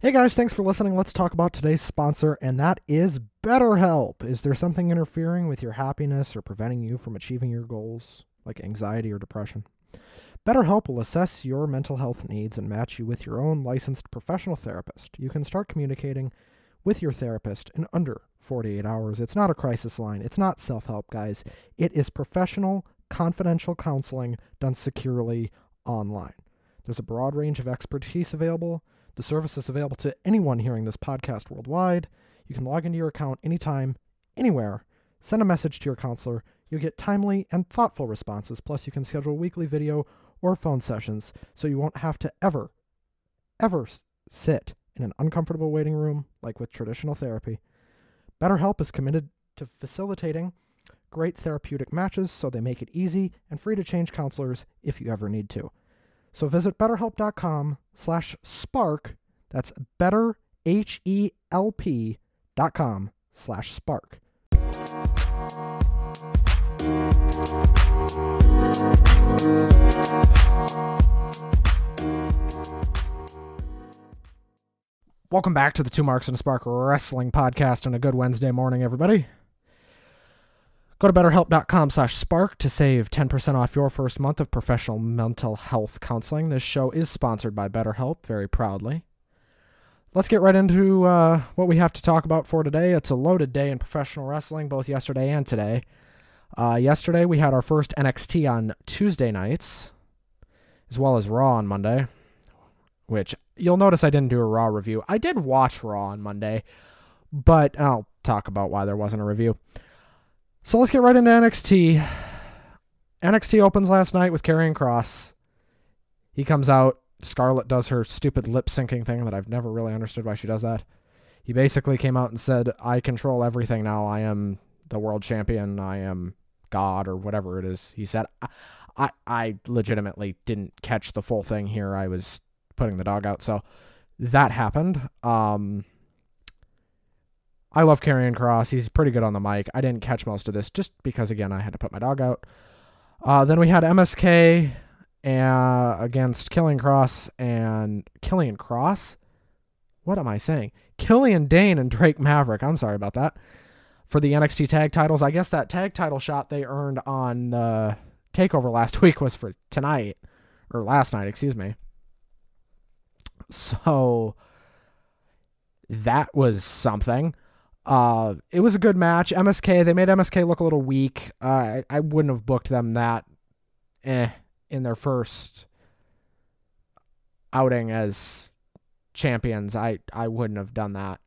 Hey guys, thanks for listening. Let's talk about today's sponsor, and that is BetterHelp. Is there something interfering with your happiness or preventing you from achieving your goals, like anxiety or depression? BetterHelp will assess your mental health needs and match you with your own licensed professional therapist. You can start communicating with your therapist in under 48 hours. It's not a crisis line, it's not self help, guys. It is professional, confidential counseling done securely online. There's a broad range of expertise available the service is available to anyone hearing this podcast worldwide. You can log into your account anytime, anywhere, send a message to your counselor. You'll get timely and thoughtful responses. Plus, you can schedule weekly video or phone sessions so you won't have to ever, ever sit in an uncomfortable waiting room like with traditional therapy. BetterHelp is committed to facilitating great therapeutic matches so they make it easy and free to change counselors if you ever need to. So visit betterhelp.com slash spark. That's better, H-E-L-P dot com slash spark. Welcome back to the Two Marks and a Spark Wrestling Podcast on a good Wednesday morning, everybody. Go to betterhelp.com slash spark to save 10% off your first month of professional mental health counseling. This show is sponsored by BetterHelp, very proudly. Let's get right into uh, what we have to talk about for today. It's a loaded day in professional wrestling, both yesterday and today. Uh, yesterday, we had our first NXT on Tuesday nights, as well as Raw on Monday, which you'll notice I didn't do a Raw review. I did watch Raw on Monday, but I'll talk about why there wasn't a review. So let's get right into NXT. NXT opens last night with Karrion Kross. He comes out. Scarlett does her stupid lip syncing thing that I've never really understood why she does that. He basically came out and said, I control everything now. I am the world champion. I am God or whatever it is. He said, I, I, I legitimately didn't catch the full thing here. I was putting the dog out. So that happened. Um, I love Karrion Kross. He's pretty good on the mic. I didn't catch most of this just because, again, I had to put my dog out. Uh, then we had MSK uh, against Killing Cross and Killian Cross. What am I saying? Killian Dane and Drake Maverick. I'm sorry about that. For the NXT tag titles. I guess that tag title shot they earned on the takeover last week was for tonight. Or last night, excuse me. So that was something. Uh, it was a good match. MSK, they made MSK look a little weak. Uh, I, I wouldn't have booked them that eh, in their first outing as champions. I, I wouldn't have done that.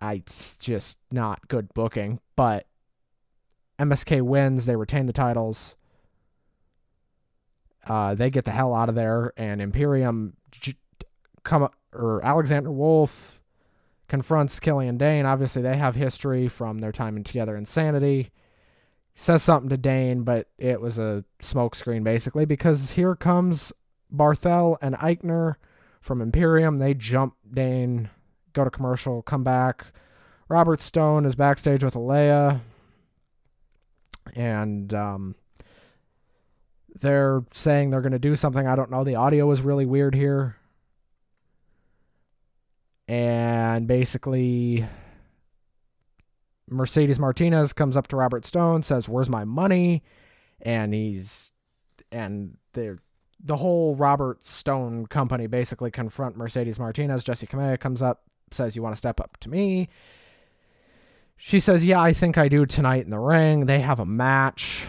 I it's just not good booking. But MSK wins. They retain the titles. Uh, they get the hell out of there, and Imperium j- come or Alexander Wolfe confronts Killian Dane. Obviously, they have history from their time in Together in Sanity. Says something to Dane, but it was a smokescreen basically because here comes Barthel and Eichner from Imperium. They jump Dane, go to commercial, come back. Robert Stone is backstage with Aliyah, and um, they're saying they're going to do something. I don't know. The audio was really weird here and basically Mercedes Martinez comes up to Robert Stone, says, "Where's my money?" And he's and the the whole Robert Stone company basically confront Mercedes Martinez. Jessi Kamea comes up, says, "You want to step up to me?" She says, "Yeah, I think I do tonight in the ring." They have a match.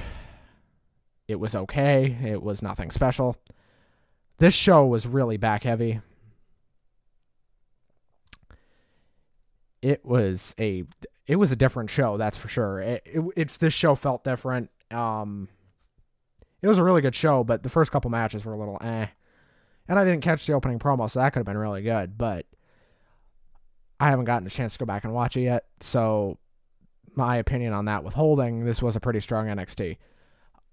It was okay. It was nothing special. This show was really back heavy. It was a it was a different show, that's for sure. It, it, it this show felt different. Um, it was a really good show, but the first couple matches were a little eh. And I didn't catch the opening promo, so that could have been really good. But I haven't gotten a chance to go back and watch it yet. So my opinion on that withholding, this was a pretty strong NXT.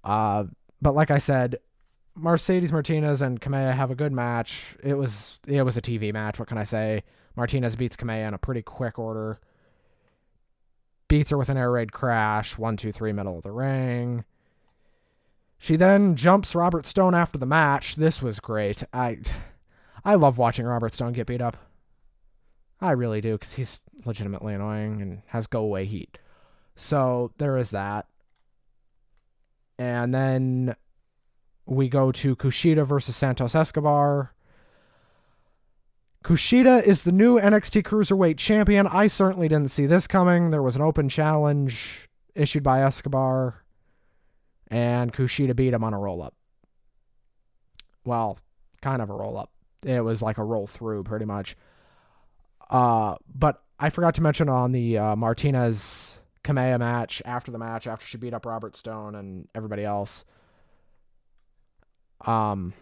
Uh, but like I said, Mercedes Martinez and Kamea have a good match. It was it was a TV match. What can I say? Martinez beats Kamea in a pretty quick order. Beats her with an air raid crash. One, two, three, middle of the ring. She then jumps Robert Stone after the match. This was great. I I love watching Robert Stone get beat up. I really do because he's legitimately annoying and has go away heat. So there is that. And then we go to Kushida versus Santos Escobar. Kushida is the new NXT Cruiserweight champion. I certainly didn't see this coming. There was an open challenge issued by Escobar, and Kushida beat him on a roll up. Well, kind of a roll up. It was like a roll through, pretty much. Uh, but I forgot to mention on the uh, Martinez Kamea match after the match, after she beat up Robert Stone and everybody else. Um,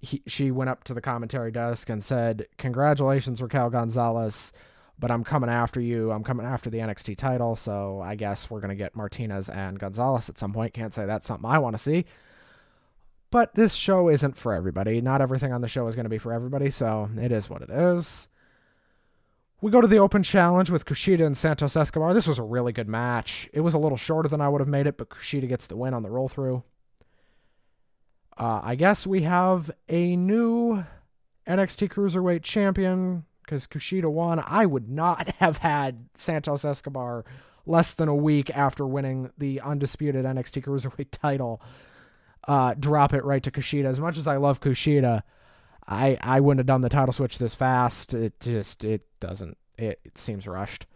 he, she went up to the commentary desk and said, "Congratulations, Raquel Gonzalez, but I'm coming after you. I'm coming after the NXT title. So I guess we're gonna get Martinez and Gonzalez at some point. Can't say that's something I want to see." But this show isn't for everybody. Not everything on the show is going to be for everybody, so it is what it is. We go to the open challenge with Kushida and Santos Escobar. This was a really good match. It was a little shorter than I would have made it, but Kushida gets the win on the roll through. Uh, I guess we have a new NXT Cruiserweight champion because Kushida won. I would not have had Santos Escobar less than a week after winning the undisputed NXT Cruiserweight title uh, drop it right to Kushida. As much as I love Kushida, I I wouldn't have done the title switch this fast. It just it doesn't. It, it seems rushed.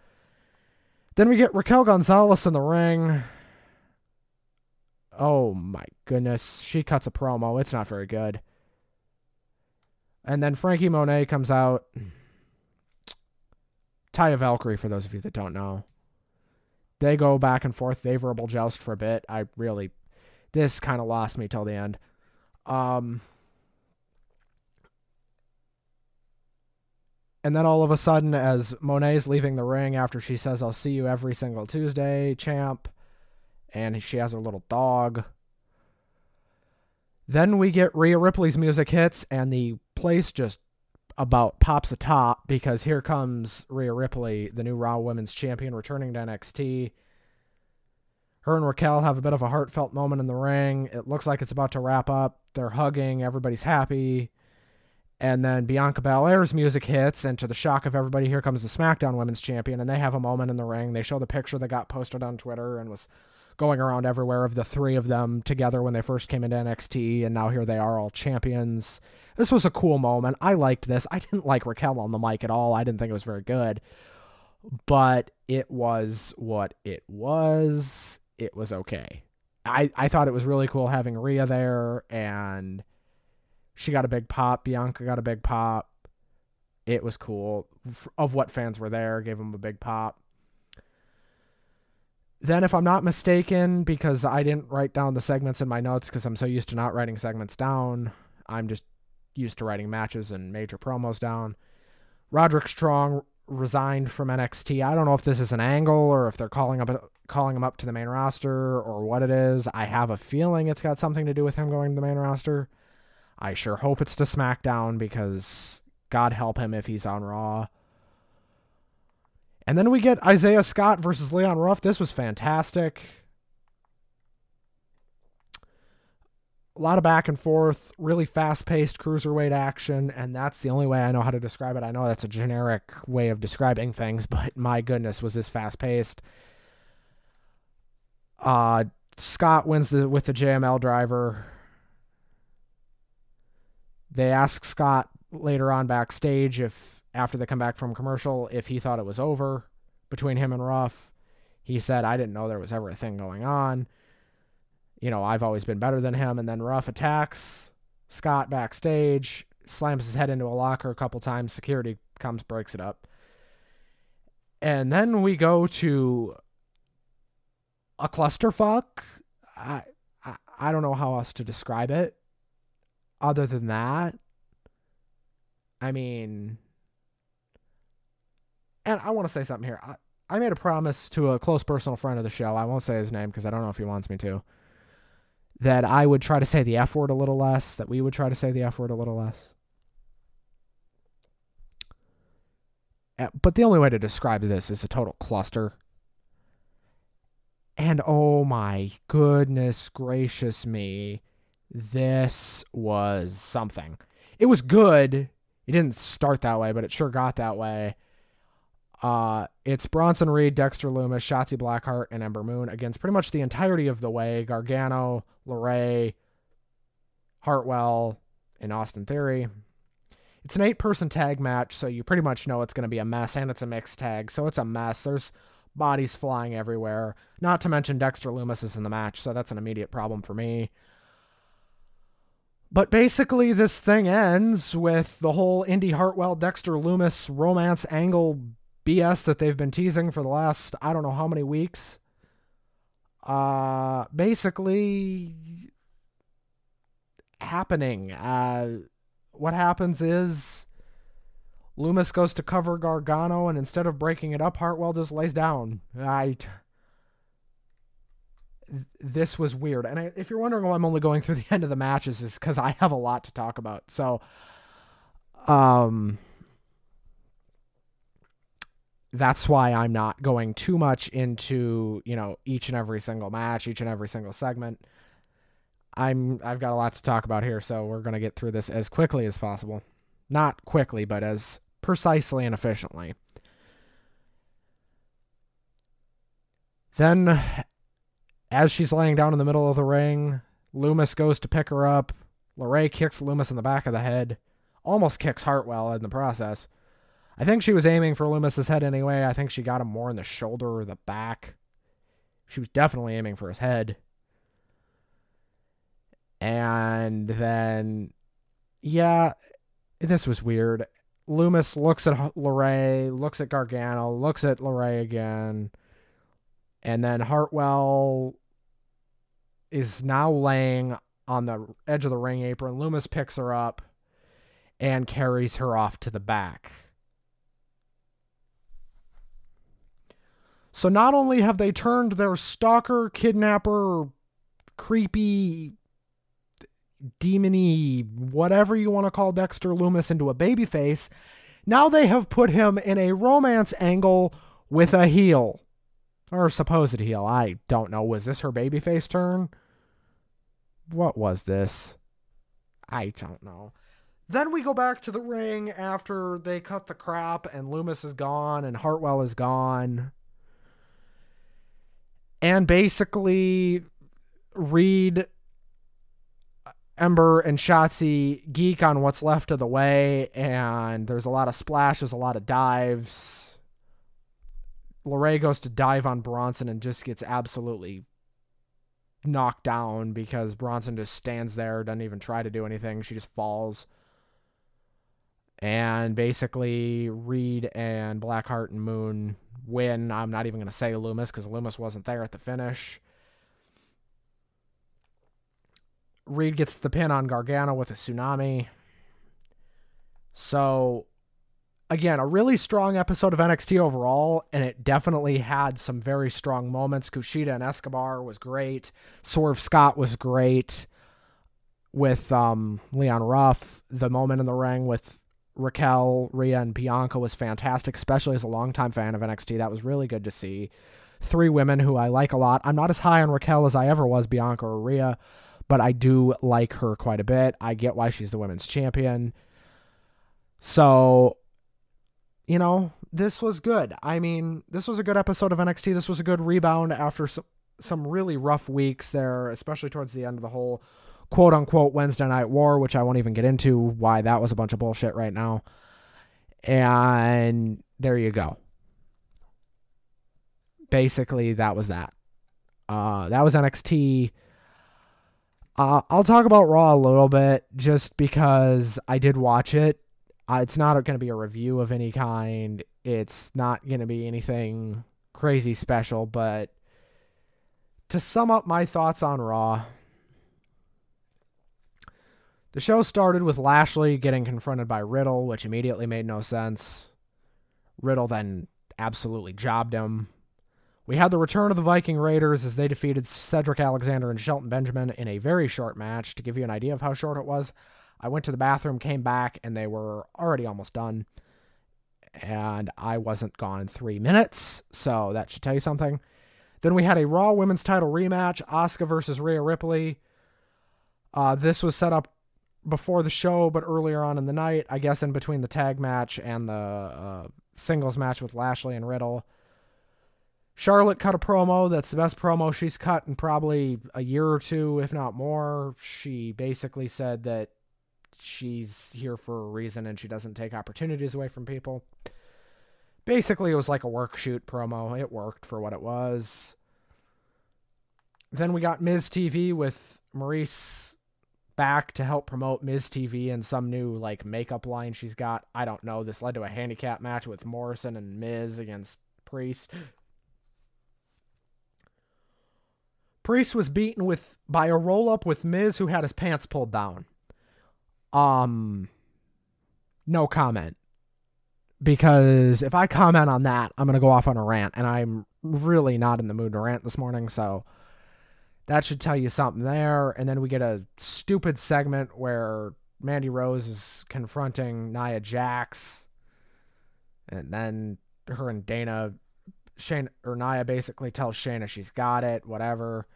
Then we get Raquel Gonzalez in the ring. Oh my goodness. She cuts a promo. It's not very good. And then Franky Monet comes out. Taya Valkyrie, for those of you that don't know. They go back and forth. They verbal joust for a bit. I really this kind of lost me till the end. Um, and then all of a sudden, as Monet's leaving the ring after she says, I'll see you every single Tuesday, champ, and she has her little dog. Then we get Rhea Ripley's music hits, and the place just about pops a top because here comes Rhea Ripley, the new Raw Women's Champion, returning to NXT. Her and Raquel have a bit of a heartfelt moment in the ring. It looks like it's about to wrap up. They're hugging, everybody's happy. And then Bianca Belair's music hits, and to the shock of everybody, here comes the SmackDown Women's Champion, and they have a moment in the ring. They show the picture that got posted on Twitter and was going around everywhere of the three of them together when they first came into NXT, and now here they are all champions. This was a cool moment. I liked this. I didn't like Raquel on the mic at all. I didn't think it was very good. But it was what it was it was okay. I, I thought it was really cool having Rhea there, and she got a big pop. Bianca got a big pop. It was cool. Of what fans were there, gave them a big pop. Then, if I'm not mistaken, because I didn't write down the segments in my notes because I'm so used to not writing segments down, I'm just used to writing matches and major promos down. Roderick Strong resigned from NXT. I don't know if this is an angle or if they're calling up calling him up to the main roster or what it is. I have a feeling it's got something to do with him going to the main roster. I sure hope it's to SmackDown because God help him if he's on Raw. And then we get Isaiah Scott versus Leon Ruff. This was fantastic. a lot of back and forth, really fast paced cruiserweight action, and that's the only way I know how to describe it. I know that's a generic way of describing things, but my goodness, was this fast paced. Uh, Scott wins the, with the JML driver. They ask Scott later on backstage if, after they come back from commercial, if he thought it was over between him and Ruff. He said, I didn't know there was ever a thing going on you know, I've always been better than him. And then Ruff attacks Scott backstage, slams his head into a locker a couple times. Security comes, breaks it up. And then we go to a clusterfuck. I, I, I don't know how else to describe it other than that. I mean, and I want to say something here. I, I made a promise to a close personal friend of the show. I won't say his name because I don't know if he wants me to that I would try to say the F word a little less, that we would try to say the F word a little less. Uh, but the only way to describe this is a total cluster. And oh my goodness gracious me, this was something. It was good. It didn't start that way, but it sure got that way. Uh, it's Bronson Reed, Dexter Lumis, Shotzi Blackheart, and Ember Moon against pretty much the entirety of the way. Gargano, LeRae, Hartwell, and Austin Theory. It's an eight person tag match, so you pretty much know it's going to be a mess, and it's a mixed tag, so it's a mess. There's bodies flying everywhere. Not to mention Dexter Lumis is in the match, so that's an immediate problem for me. But basically, this thing ends with the whole Indi Hartwell Dexter Lumis romance angle BS that they've been teasing for the last I don't know how many weeks. Uh, basically happening. Uh, what happens is Lumis goes to cover Gargano, and instead of breaking it up, Hartwell just lays down. I this was weird. And I, if you're wondering why I'm only going through the end of the matches, is because I have a lot to talk about. So, um, that's why I'm not going too much into you know each and every single match, each and every single segment. I'm I've got a lot to talk about here, so we're gonna get through this as quickly as possible. Not quickly, but as precisely and efficiently. Then as she's laying down in the middle of the ring, Lumis goes to pick her up. LeRae kicks Lumis in the back of the head, almost kicks Hartwell in the process. I think she was aiming for Lumis's head anyway. I think she got him more in the shoulder or the back. She was definitely aiming for his head. And then, yeah, this was weird. Lumis looks at LeRae, looks at Gargano, looks at LeRae again. And then Hartwell is now laying on the edge of the ring apron. Lumis picks her up and carries her off to the back. So not only have they turned their stalker, kidnapper, creepy, demony, whatever you want to call Dexter Lumis into a babyface, now they have put him in a romance angle with a heel. Or supposed heel. I don't know. Was this her babyface turn? what was this? I don't know. Then we go back to the ring after they cut the crap and Lumis is gone and Hartwell is gone. And basically, Reed, Ember, and Shotzi geek on what's left of the way, and there's a lot of splashes, a lot of dives. LeRae goes to dive on Bronson and just gets absolutely knocked down because Bronson just stands there, doesn't even try to do anything. She just falls. And basically, Reed and Blackheart and Moon win. I'm not even going to say Lumis because Lumis wasn't there at the finish. Reed gets the pin on Gargano with a tsunami. So again, a really strong episode of NXT overall, and it definitely had some very strong moments. Kushida and Escobar was great. Swerve Scott was great with um, Leon Ruff. The moment in the ring with Raquel, Rhea, and Bianca was fantastic, especially as a longtime fan of NXT. That was really good to see. Three women who I like a lot. I'm not as high on Raquel as I ever was, Bianca or Rhea, but I do like her quite a bit. I get why she's the women's champion. So you know, this was good. I mean, this was a good episode of NXT. This was a good rebound after some, some really rough weeks there, especially towards the end of the whole quote unquote Wednesday Night War, which I won't even get into why that was a bunch of bullshit right now. And there you go. Basically, that was that. Uh, that was NXT. Uh, I'll talk about Raw a little bit just because I did watch it uh, it's not going to be a review of any kind. It's not going to be anything crazy special, but to sum up my thoughts on Raw, the show started with Lashley getting confronted by Riddle, which immediately made no sense. Riddle then absolutely jobbed him. We had the return of the Viking Raiders as they defeated Cedric Alexander and Shelton Benjamin in a very short match. To give you an idea of how short it was, I went to the bathroom, came back, and they were already almost done. And I wasn't gone in three minutes, so that should tell you something. Then we had a Raw Women's title rematch Asuka versus Rhea Ripley. Uh, this was set up before the show, but earlier on in the night, I guess in between the tag match and the uh, singles match with Lashley and Riddle. Charlotte cut a promo that's the best promo she's cut in probably a year or two, if not more. She basically said that she's here for a reason and she doesn't take opportunities away from people. Basically, it was like a work shoot promo. It worked for what it was. Then we got Miz TV with Maryse back to help promote Miz TV and some new like makeup line she's got. I don't know. This led to a handicap match with Morrison and Miz against Priest. Priest was beaten with by a roll up with Miz who had his pants pulled down. Um no comment. Because if I comment on that, I'm going to go off on a rant and I'm really not in the mood to rant this morning, so that should tell you something there. And then we get a stupid segment where Mandy Rose is confronting Nia Jax. And then her and Dana Shane or Nia basically tells Shayna she's got it, whatever.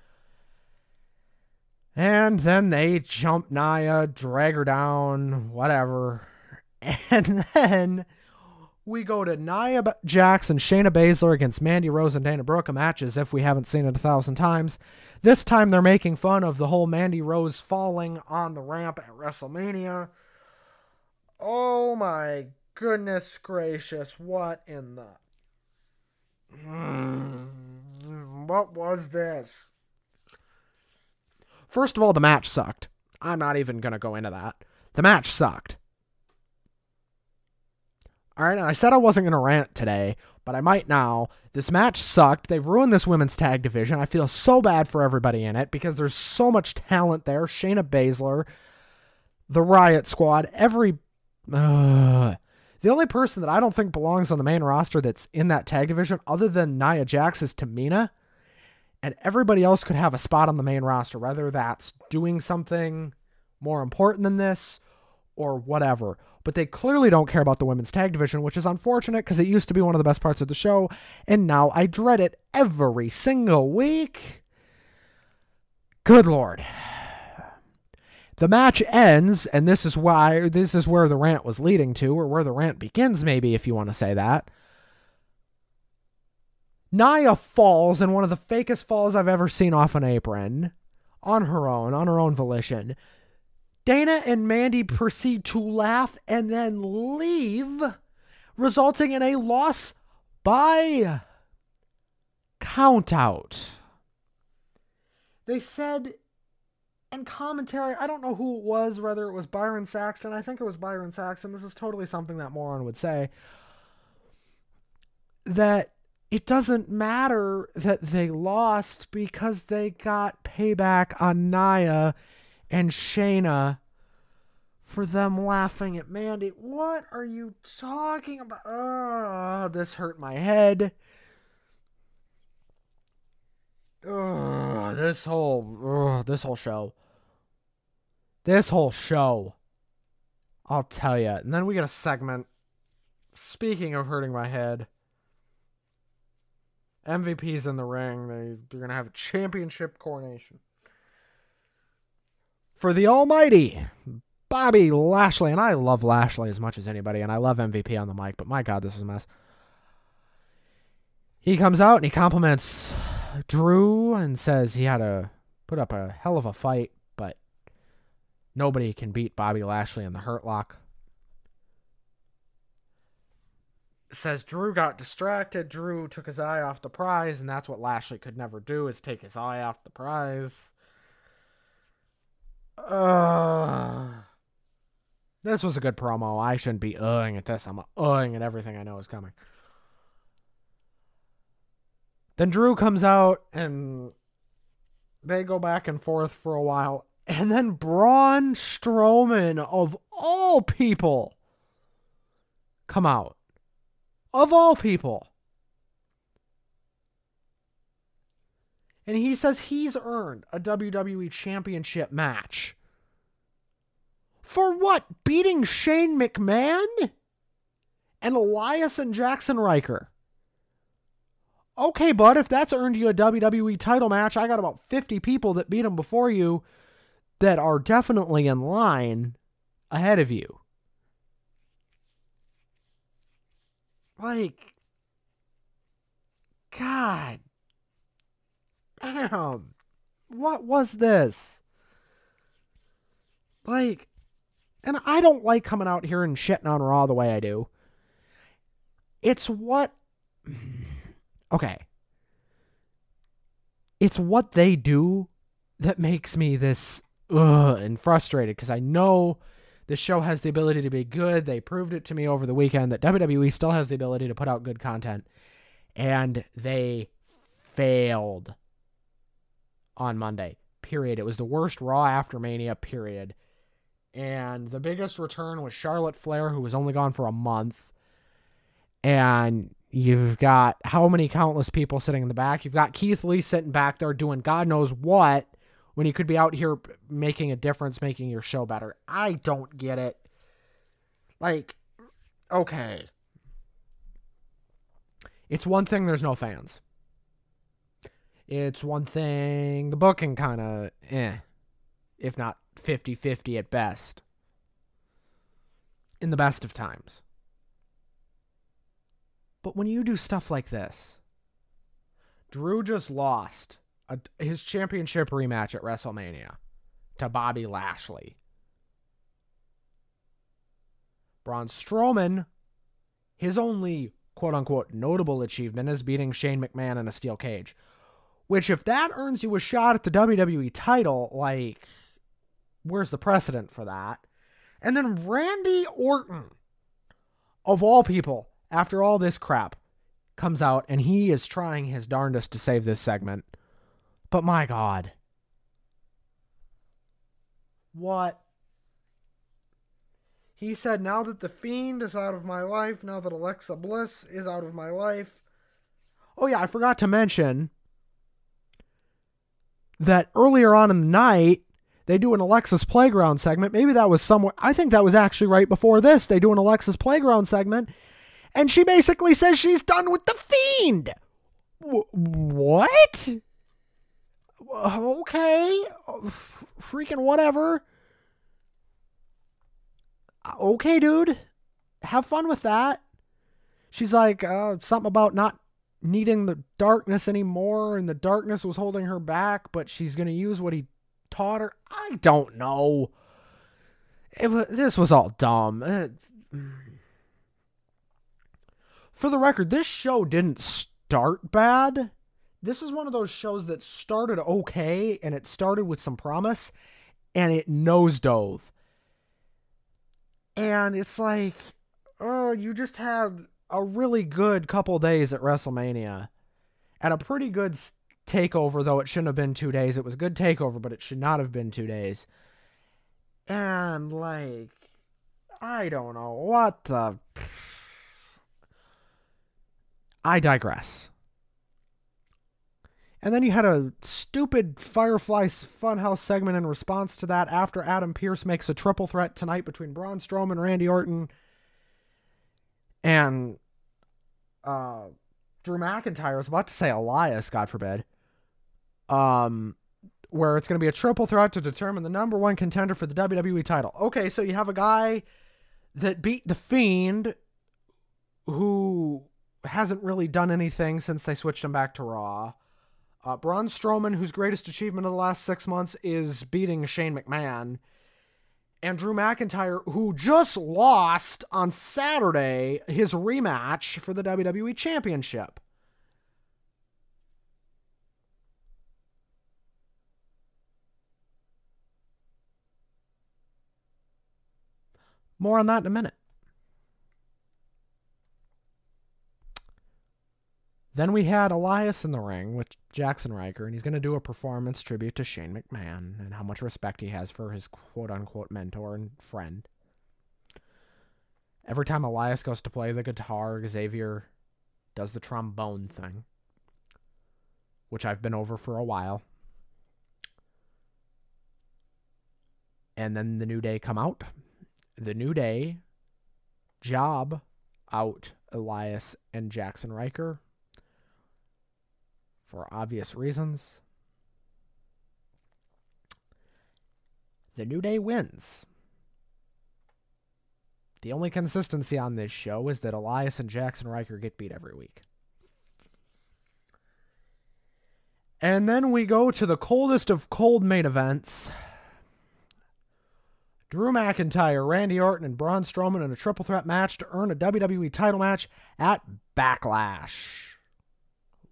And then they jump Nia, drag her down, whatever. And then we go to Nia Jax and Shayna Baszler against Mandy Rose and Dana Brooke, a match as if we haven't seen it a thousand times. This time they're making fun of the whole Mandy Rose falling on the ramp at WrestleMania. Oh my goodness gracious, what in the. Hmm, what was this? First of all, the match sucked. I'm not even going to go into that. The match sucked. All right, and I said I wasn't going to rant today, but I might now. This match sucked. They've ruined this women's tag division. I feel so bad for everybody in it because there's so much talent there. Shayna Baszler, the Riot Squad, every. Uh, the only person that I don't think belongs on the main roster that's in that tag division, other than Nia Jax, is Tamina. And everybody else could have a spot on the main roster, whether that's doing something more important than this or whatever but they clearly don't care about the women's tag division, which is unfortunate because it used to be one of the best parts of the show, and now I dread it every single week. Good lord. The match ends, and this is why this is where the rant was leading to, or where the rant begins, maybe, if you want to say that. Nia falls in one of the fakest falls I've ever seen off an apron on her own, on her own volition. Dana and Mandy proceed to laugh and then leave, resulting in a loss by countout. They said in commentary, I don't know who it was, whether it was Byron Saxton. I think it was Byron Saxton. This is totally something that moron would say. That it doesn't matter that they lost because they got payback on Nia and Shayna for them laughing at Mandy. What are you talking about? Oh, this hurt my head. Oh, this whole oh, this whole show. This whole show. I'll tell you. And then we get a segment. Speaking of hurting my head, MVP's in the ring. They, they're going to have a championship coronation for the almighty Bobby Lashley. And I love Lashley as much as anybody, and I love MVP on the mic, but my God, this is a mess. He comes out and he compliments Drew and says he had to put up a hell of a fight, but nobody can beat Bobby Lashley in the Hurt Lock. Says Drew got distracted. Drew took his eye off the prize, and that's what Lashley could never do is take his eye off the prize. Uh, this was a good promo. I shouldn't be uhing at this. I'm uhing at everything I know is coming. Then Drew comes out and they go back and forth for a while. And then Braun Strowman, of all people, come out. Of all people. And he says he's earned a WWE Championship match. For what? Beating Shane McMahon? And Elias and Jaxson Ryker. Okay, bud, if that's earned you a WWE title match, I got about 50 people that beat him before you. that are definitely in line ahead of you. Like, God, damn, what was this? Like, and I don't like coming out here and shitting on Raw the way I do. It's what. Okay. It's what they do that makes me this ugh, and frustrated because I know the show has the ability to be good. They proved it to me over the weekend that WWE still has the ability to put out good content. And they failed on Monday. Period. It was the worst Raw after Mania, period. And the biggest return was Charlotte Flair, who was only gone for a month. And you've got how many countless people sitting in the back? You've got Keith Lee sitting back there doing God knows what when he could be out here making a difference, making your show better. I don't get it. Like, okay. It's one thing there's no fans. It's one thing the booking kind of eh, if not 50 50 at best. In the best of times. But when you do stuff like this, Drew just lost a, his championship rematch at WrestleMania to Bobby Lashley. Braun Strowman, his only quote unquote notable achievement is beating Shane McMahon in a steel cage. Which, if that earns you a shot at the WWE title, like, where's the precedent for that? And then Randy Orton, of all people, after all this crap, comes out and he is trying his darndest to save this segment. But my God. What? He said, now that The Fiend is out of my life, now that Alexa Bliss is out of my life. Oh, yeah, I forgot to mention that earlier on in the night, they do an Alexa's Playground segment. Maybe that was somewhere. I think that was actually right before this. They do an Alexa's Playground segment. And she basically says she's done with the fiend. W- what? Okay. Freaking whatever. Okay, dude. Have fun with that. She's like, uh, something about not needing the darkness anymore and the darkness was holding her back, but she's going to use what he taught her. I don't know. It was, this was all dumb. It, for the record, this show didn't start bad. This is one of those shows that started okay and it started with some promise and it nosedove. And it's like, oh, you just had a really good couple days at WrestleMania and a pretty good takeover, though it shouldn't have been two days. It was a good takeover, but it should not have been two days. And, like, I don't know. What the. I digress. And then you had a stupid Firefly Funhouse segment in response to that after Adam Pearce makes a triple threat tonight between Braun Strowman, and Randy Orton, and uh, Drew McIntyre. Was about to say Elias, God forbid. Um, where it's going to be a triple threat to determine the number one contender for the WWE title. Okay, so you have a guy that beat the Fiend, who hasn't really done anything since they switched him back to Raw. Uh, Braun Strowman, whose greatest achievement of the last six months is beating Shane McMahon and Drew McIntyre, who just lost on Saturday his rematch for the WWE Championship. More on that in a minute. Then we had Elias in the ring with Jaxson Ryker, and he's going to do a performance tribute to Shane McMahon and how much respect he has for his quote unquote mentor and friend. Every time Elias goes to play the guitar, Xavier does the trombone thing, which I've been over for a while. And then the New Day come out. The New Day job out Elias and Jaxson Ryker for obvious reasons. The New Day wins. The only consistency on this show is that Elias and Jaxson Ryker get beat every week. And then we go to the coldest of cold main events. Drew McIntyre, Randy Orton, and Braun Strowman in a triple threat match to earn a WWE title match at Backlash.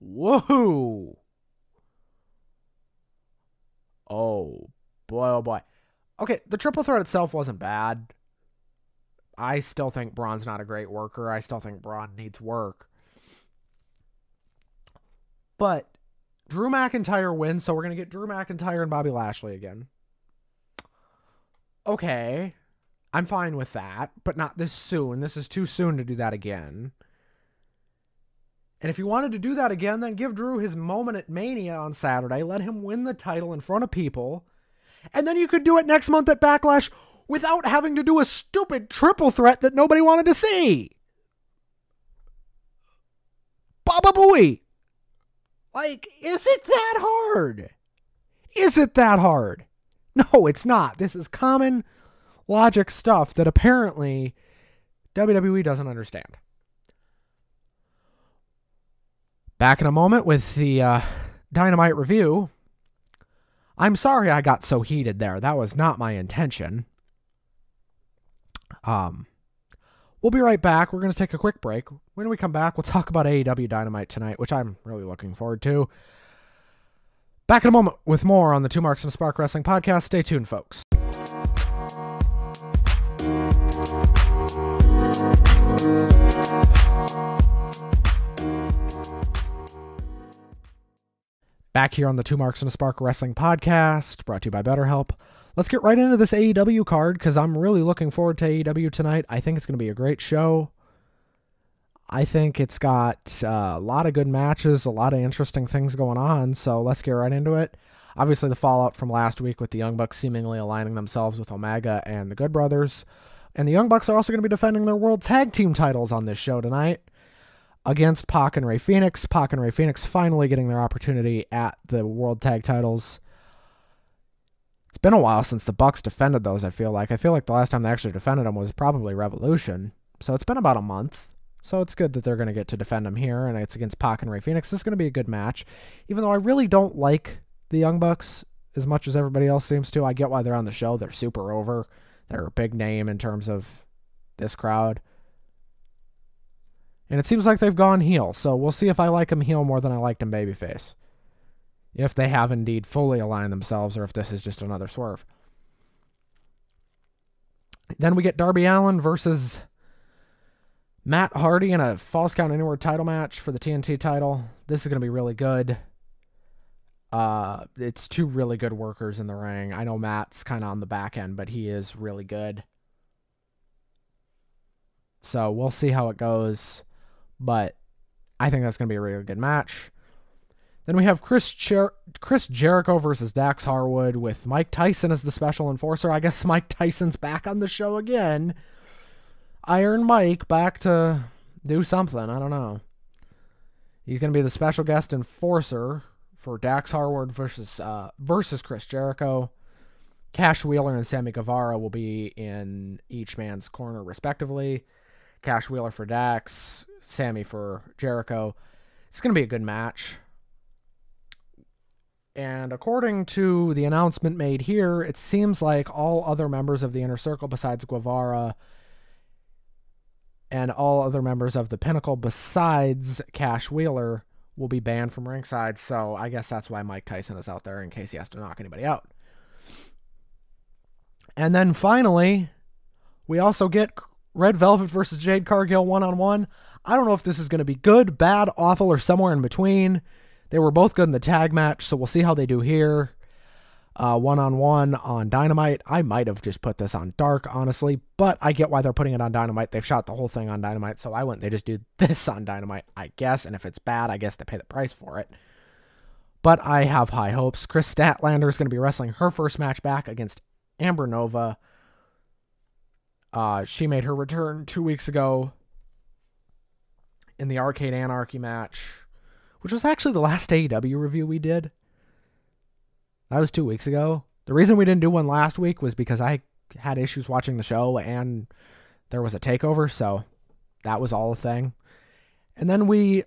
Woohoo! Oh boy, oh boy. Okay, the triple threat itself wasn't bad. I still think Braun's not a great worker. I still think Braun needs work. But Drew McIntyre wins, so we're going to get Drew McIntyre and Bobby Lashley again. Okay. I'm fine with that, but not this soon. This is too soon to do that again. And if you wanted to do that again, then give Drew his moment at Mania on Saturday. Let him win the title in front of people. And then you could do it next month at Backlash without having to do a stupid triple threat that nobody wanted to see. Baba Booey. Like, is it that hard? Is it that hard? No, it's not. This is common logic stuff that apparently WWE doesn't understand. Back in a moment with the uh, Dynamite review. I'm sorry I got so heated there. That was not my intention. Um, we'll be right back. We're going to take a quick break. When we come back, we'll talk about AEW Dynamite tonight, which I'm really looking forward to. Back in a moment with more on the Two Marks and a Spark Wrestling podcast. Stay tuned, folks. Back here on the Two Marks and a Spark Wrestling podcast, brought to you by BetterHelp. Let's get right into this AEW card because I'm really looking forward to AEW tonight. I think it's going to be a great show. I think it's got uh, a lot of good matches, a lot of interesting things going on. So let's get right into it. Obviously, the fallout from last week with the Young Bucks seemingly aligning themselves with Omega and the Good Brothers. And the Young Bucks are also going to be defending their World Tag Team titles on this show tonight against Pac and Rey Fenix. Pac and Rey Fenix finally getting their opportunity at the World Tag titles. It's been a while since the Bucks defended those, I feel like. I feel like the last time they actually defended them was probably Revolution. So it's been about a month. So it's good that they're going to get to defend them here, and it's against Pac and Rey Fenix. This is going to be a good match. Even though I really don't like the Young Bucks as much as everybody else seems to. I get why they're on the show. They're super over. They're a big name in terms of this crowd. And it seems like they've gone heel, so we'll see if I like them heel more than I liked them babyface. If they have indeed fully aligned themselves, or if this is just another swerve. Then we get Darby Allin versus Matt Hardy in a Falls Count Anywhere title match for the TNT title. This is going to be really good. Uh, it's two really good workers in the ring. I know Matt's kind of on the back end, but he is really good. So we'll see how it goes but I think that's going to be a really good match. Then we have Chris Jer- Chris Jericho versus Dax Harwood with Mike Tyson as the special enforcer. I guess Mike Tyson's back on the show again. Iron Mike back to do something. I don't know. He's going to be the special guest enforcer for Dax Harwood versus uh, versus Chris Jericho. Cash Wheeler and Sammy Guevara will be in each man's corner respectively. Cash Wheeler for Dax, Sammy for Jericho. It's going to be a good match. And according to the announcement made here, it seems like all other members of the Inner Circle besides Guevara and all other members of the Pinnacle besides Cash Wheeler will be banned from ringside. So I guess that's why Mike Tyson is out there in case he has to knock anybody out. And then finally, we also get Red Velvet versus Jade Cargill one on one. I don't know if this is going to be good, bad, awful, or somewhere in between. They were both good in the tag match, so we'll see how they do here. One on one on Dynamite. I might have just put this on Dark, honestly, but I get why they're putting it on Dynamite. They've shot the whole thing on Dynamite, so I wouldn't they just do this on Dynamite, I guess. And if it's bad, I guess they pay the price for it. But I have high hopes. Kris Statlander is going to be wrestling her first match back against Amber Nova. Uh, she made her return two weeks ago in the Arcade Anarchy match, which was actually the last AEW review we did. That was two weeks ago. The reason we didn't do one last week was because I had issues watching the show and there was a takeover, so that was all a thing. And then we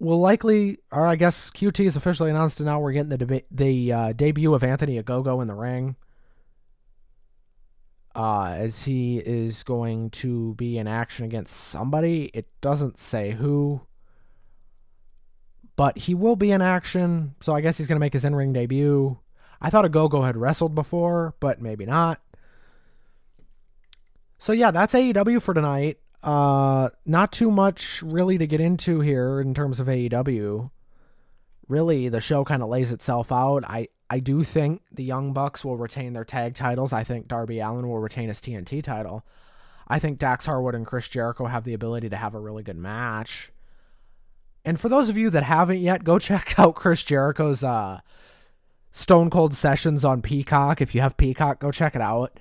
will likely, or I guess QT is officially announced, and now we're getting the the uh, debut of Anthony Ogogo in the ring. Uh, as he is going to be in action against somebody. It doesn't say who, but he will be in action. So I guess he's going to make his in ring debut. I thought Ogogo had wrestled before, but maybe not. So yeah, that's AEW for tonight. Uh, not too much really to get into here in terms of AEW. Really, the show kind of lays itself out. I I do think the Young Bucks will retain their tag titles. I think Darby Allin will retain his TNT title. I think Dax Harwood and Chris Jericho have the ability to have a really good match. And for those of you that haven't yet, go check out Chris Jericho's uh, Stone Cold Sessions on Peacock. If you have Peacock, go check it out.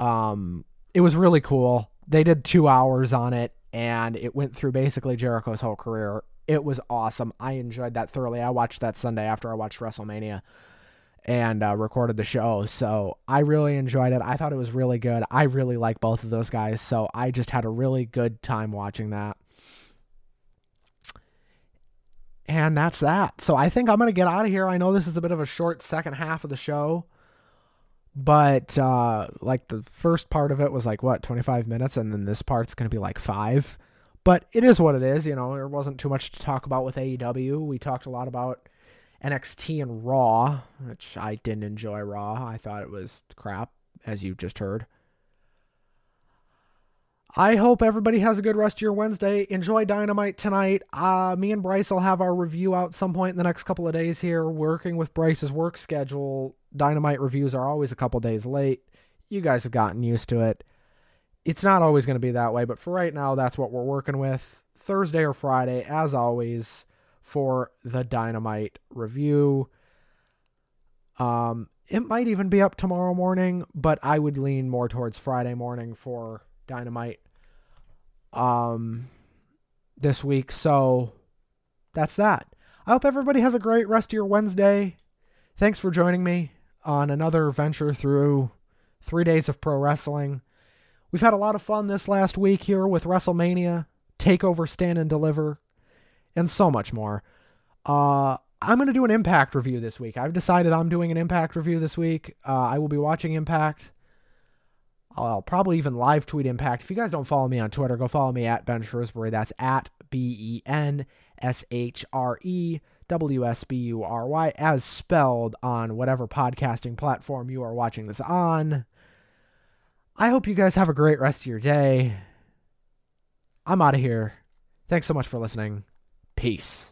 Um, it was really cool. They did two hours on it, and it went through basically Jericho's whole career. It was awesome. I enjoyed that thoroughly. I watched that Sunday after I watched WrestleMania and uh, recorded the show. So I really enjoyed it. I thought it was really good. I really like both of those guys. So I just had a really good time watching that. And that's that. So I think I'm going to get out of here. I know this is a bit of a short second half of the show but uh, like the first part of it was like what 25 minutes and then this part's going to be like five but it is what it is you know there wasn't too much to talk about with aew we talked a lot about nxt and raw which i didn't enjoy raw i thought it was crap as you just heard I hope everybody has a good rest of your Wednesday. Enjoy Dynamite tonight. Uh, me and Bryce will have our review out some point in the next couple of days here. Working with Bryce's work schedule, Dynamite reviews are always a couple days late. You guys have gotten used to it. It's not always going to be that way, but for right now, that's what we're working with. Thursday or Friday, as always, for the Dynamite review. Um, it might even be up tomorrow morning, but I would lean more towards Friday morning for Dynamite um this week. So that's that. I hope everybody has a great rest of your Wednesday. Thanks for joining me on another venture through 3 days of pro wrestling. We've had a lot of fun this last week here with WrestleMania, Takeover Stand and Deliver, and so much more. Uh I'm going to do an Impact review this week. I've decided I'm doing an Impact review this week. Uh, I will be watching Impact. I'll probably even live tweet Impact. If you guys don't follow me on Twitter, go follow me at Ben Shrewsbury. That's at B E N S H R E W S B U R Y, as spelled on whatever podcasting platform you are watching this on. I hope you guys have a great rest of your day. I'm out of here. Thanks so much for listening. Peace.